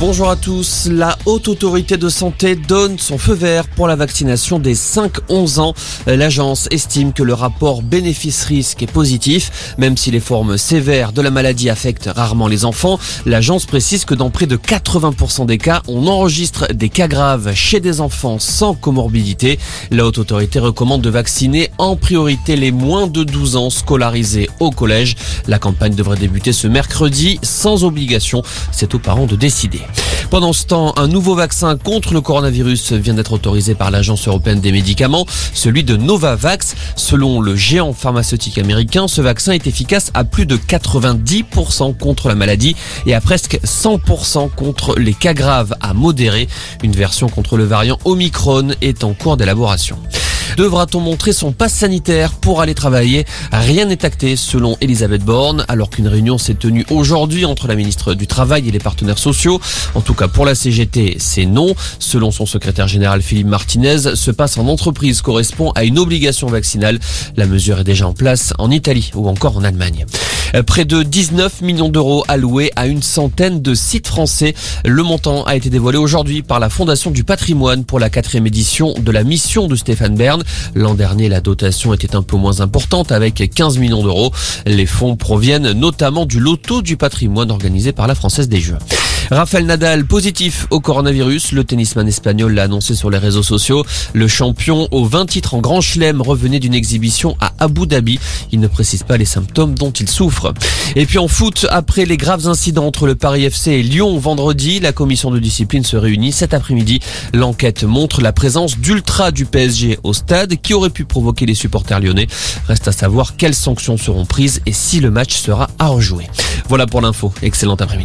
Bonjour à tous. La Haute Autorité de Santé donne son feu vert pour la vaccination des 5-11 ans. L'agence estime que le rapport bénéfice-risque est positif, même si les formes sévères de la maladie affectent rarement les enfants. L'agence précise que dans près de 80% des cas, on enregistre des cas graves chez des enfants sans comorbidité. La Haute Autorité recommande de vacciner en priorité les moins de 12 ans scolarisés au collège. La campagne devrait débuter ce mercredi sans obligation. C'est aux parents de décider. Pendant ce temps, un nouveau vaccin contre le coronavirus vient d'être autorisé par l'Agence européenne des médicaments, celui de Novavax. Selon le géant pharmaceutique américain, ce vaccin est efficace à plus de 90% contre la maladie et à presque 100% contre les cas graves à modérés. Une version contre le variant Omicron est en cours d'élaboration. Devra-t-on montrer son passe sanitaire pour aller travailler? Rien n'est acté selon Elisabeth Borne, alors qu'une réunion s'est tenue aujourd'hui entre la ministre du Travail et les partenaires sociaux. En tout cas pour la CGT, c'est non. Selon son secrétaire général Philippe Martinez, ce passe en entreprise correspond à une obligation vaccinale. La mesure est déjà en place en Italie ou encore en Allemagne. Près de 19 millions d'euros alloués à une centaine de sites français. Le montant a été dévoilé aujourd'hui par la Fondation du patrimoine pour la quatrième édition de la mission de Stéphane Bern. L'an dernier, la dotation était un peu moins importante avec 15 millions d'euros. Les fonds proviennent notamment du loto du patrimoine organisé par la Française des Jeux. Rafael Nadal positif au coronavirus. Le tennisman espagnol l'a annoncé sur les réseaux sociaux. Le champion aux 20 titres en Grand Chelem revenait d'une exhibition à Abu Dhabi. Il ne précise pas les symptômes dont il souffre. Et puis en foot, après les graves incidents entre le Paris FC et Lyon vendredi, la commission de discipline se réunit cet après-midi. L'enquête montre la présence d'ultra du PSG au stade qui aurait pu provoquer les supporters lyonnais. Reste à savoir quelles sanctions seront prises et si le match sera à rejouer. Voilà pour l'info. Excellent après-midi.